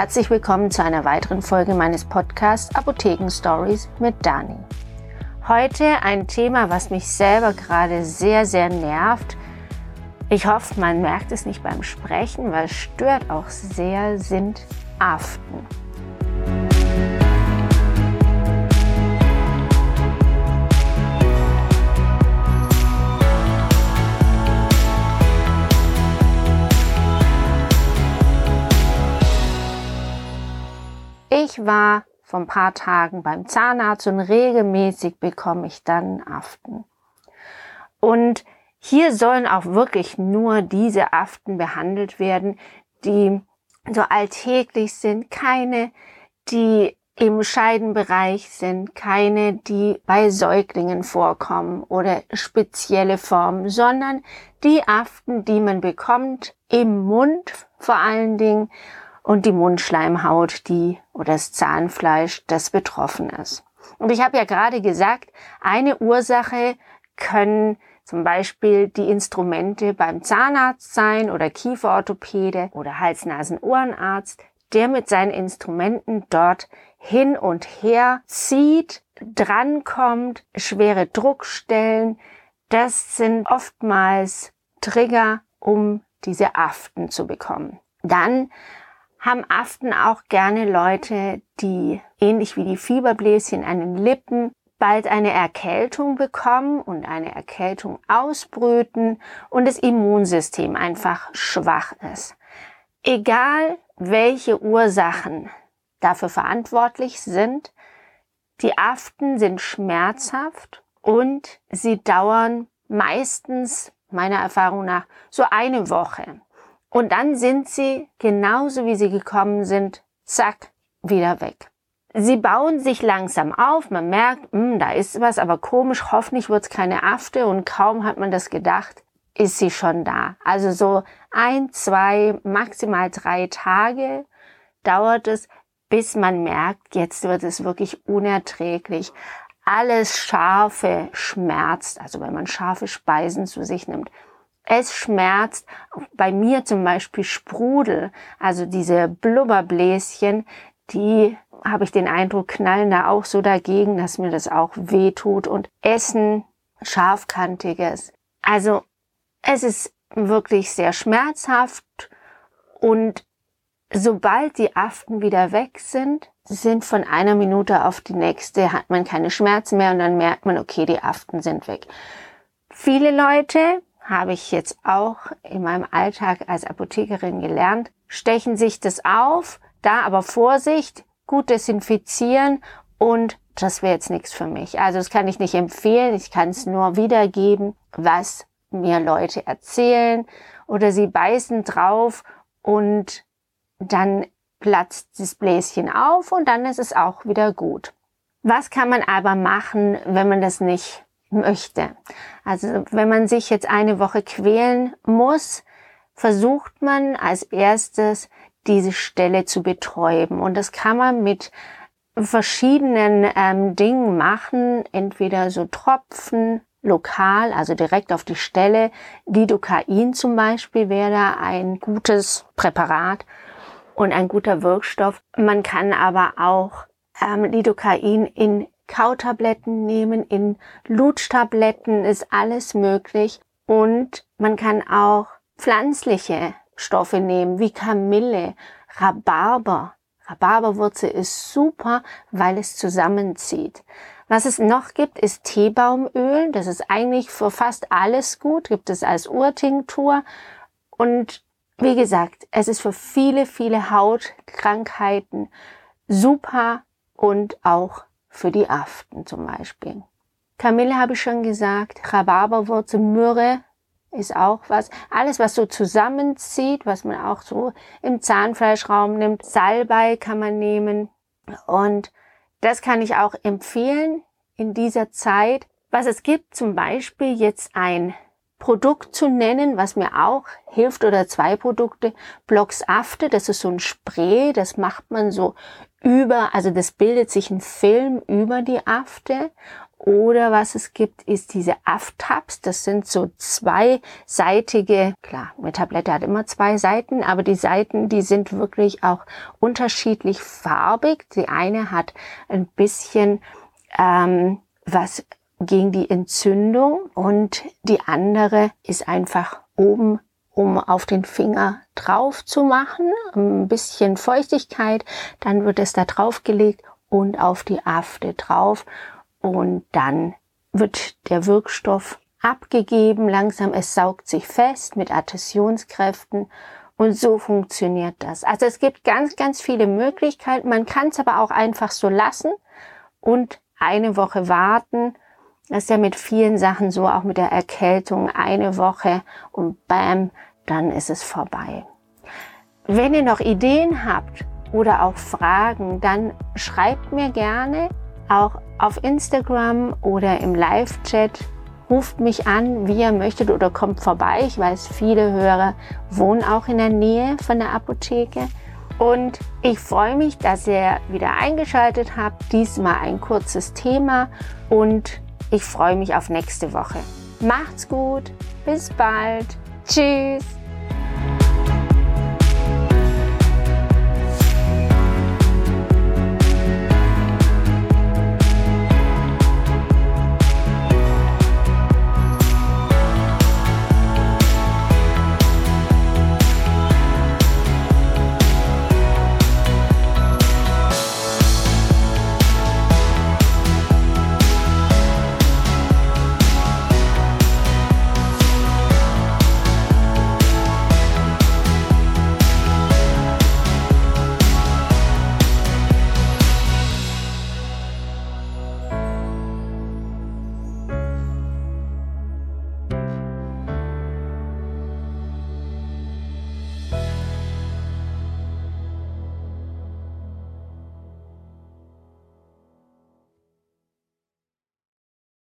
Herzlich willkommen zu einer weiteren Folge meines Podcasts Apotheken Stories mit Dani. Heute ein Thema, was mich selber gerade sehr, sehr nervt. Ich hoffe, man merkt es nicht beim Sprechen, weil es stört auch sehr, sind Aften. Ich war vor ein paar Tagen beim Zahnarzt und regelmäßig bekomme ich dann Aften. Und hier sollen auch wirklich nur diese Aften behandelt werden, die so alltäglich sind, keine, die im Scheidenbereich sind, keine, die bei Säuglingen vorkommen oder spezielle Formen, sondern die Aften, die man bekommt im Mund vor allen Dingen und die Mundschleimhaut, die oder das Zahnfleisch, das betroffen ist. Und ich habe ja gerade gesagt, eine Ursache können zum Beispiel die Instrumente beim Zahnarzt sein oder Kieferorthopäde oder Hals-Nasen-Ohrenarzt, der mit seinen Instrumenten dort hin und her zieht, drankommt, schwere Druckstellen. Das sind oftmals Trigger, um diese Aften zu bekommen. Dann haben Aften auch gerne Leute, die ähnlich wie die Fieberbläschen an den Lippen bald eine Erkältung bekommen und eine Erkältung ausbrüten und das Immunsystem einfach schwach ist. Egal welche Ursachen dafür verantwortlich sind, die Aften sind schmerzhaft und sie dauern meistens meiner Erfahrung nach so eine Woche. Und dann sind sie, genauso wie sie gekommen sind, zack, wieder weg. Sie bauen sich langsam auf, man merkt, mh, hm, da ist was, aber komisch, hoffentlich wird es keine Afte und kaum hat man das gedacht, ist sie schon da. Also so ein, zwei, maximal drei Tage dauert es, bis man merkt, jetzt wird es wirklich unerträglich. Alles Scharfe schmerzt, also wenn man scharfe Speisen zu sich nimmt, es schmerzt. Bei mir zum Beispiel Sprudel, also diese Blubberbläschen, die habe ich den Eindruck, knallen da auch so dagegen, dass mir das auch weh tut und Essen scharfkantiges. Also es ist wirklich sehr schmerzhaft und sobald die Aften wieder weg sind, sind von einer Minute auf die nächste, hat man keine Schmerzen mehr und dann merkt man, okay, die Aften sind weg. Viele Leute habe ich jetzt auch in meinem Alltag als Apothekerin gelernt, stechen sich das auf, da aber Vorsicht, gut desinfizieren und das wäre jetzt nichts für mich. Also das kann ich nicht empfehlen, ich kann es nur wiedergeben, was mir Leute erzählen oder sie beißen drauf und dann platzt das Bläschen auf und dann ist es auch wieder gut. Was kann man aber machen, wenn man das nicht möchte. Also wenn man sich jetzt eine Woche quälen muss, versucht man als erstes diese Stelle zu betäuben. Und das kann man mit verschiedenen ähm, Dingen machen, entweder so Tropfen, lokal, also direkt auf die Stelle. Lidocain zum Beispiel wäre da ein gutes Präparat und ein guter Wirkstoff. Man kann aber auch ähm, Lidocain in Kautabletten nehmen, in Lutschtabletten ist alles möglich. Und man kann auch pflanzliche Stoffe nehmen, wie Kamille, Rhabarber. Rhabarberwurzel ist super, weil es zusammenzieht. Was es noch gibt, ist Teebaumöl. Das ist eigentlich für fast alles gut. Gibt es als Urtinktur. Und wie gesagt, es ist für viele, viele Hautkrankheiten super und auch für die Aften zum Beispiel. Kamille habe ich schon gesagt, Rhabarberwurzel, Myrrhe ist auch was. Alles, was so zusammenzieht, was man auch so im Zahnfleischraum nimmt. Salbei kann man nehmen. Und das kann ich auch empfehlen in dieser Zeit. Was es gibt, zum Beispiel jetzt ein Produkt zu nennen, was mir auch hilft oder zwei Produkte. Blocks Afte, das ist so ein Spray, das macht man so über, also das bildet sich ein Film über die Afte Oder was es gibt, ist diese AF-Tabs. Das sind so zweiseitige, klar, eine Tablette hat immer zwei Seiten, aber die Seiten, die sind wirklich auch unterschiedlich farbig. Die eine hat ein bisschen ähm, was gegen die Entzündung und die andere ist einfach oben um auf den Finger drauf zu machen, ein bisschen Feuchtigkeit, dann wird es da drauf gelegt und auf die Afte drauf und dann wird der Wirkstoff abgegeben, langsam es saugt sich fest mit Adhäsionskräften und so funktioniert das. Also es gibt ganz, ganz viele Möglichkeiten. Man kann es aber auch einfach so lassen und eine Woche warten das ist ja mit vielen Sachen so, auch mit der Erkältung eine Woche und bam, dann ist es vorbei. Wenn ihr noch Ideen habt oder auch Fragen, dann schreibt mir gerne auch auf Instagram oder im Live-Chat. Ruft mich an, wie ihr möchtet oder kommt vorbei. Ich weiß, viele Hörer wohnen auch in der Nähe von der Apotheke. Und ich freue mich, dass ihr wieder eingeschaltet habt. Diesmal ein kurzes Thema und ich freue mich auf nächste Woche. Macht's gut, bis bald. Tschüss.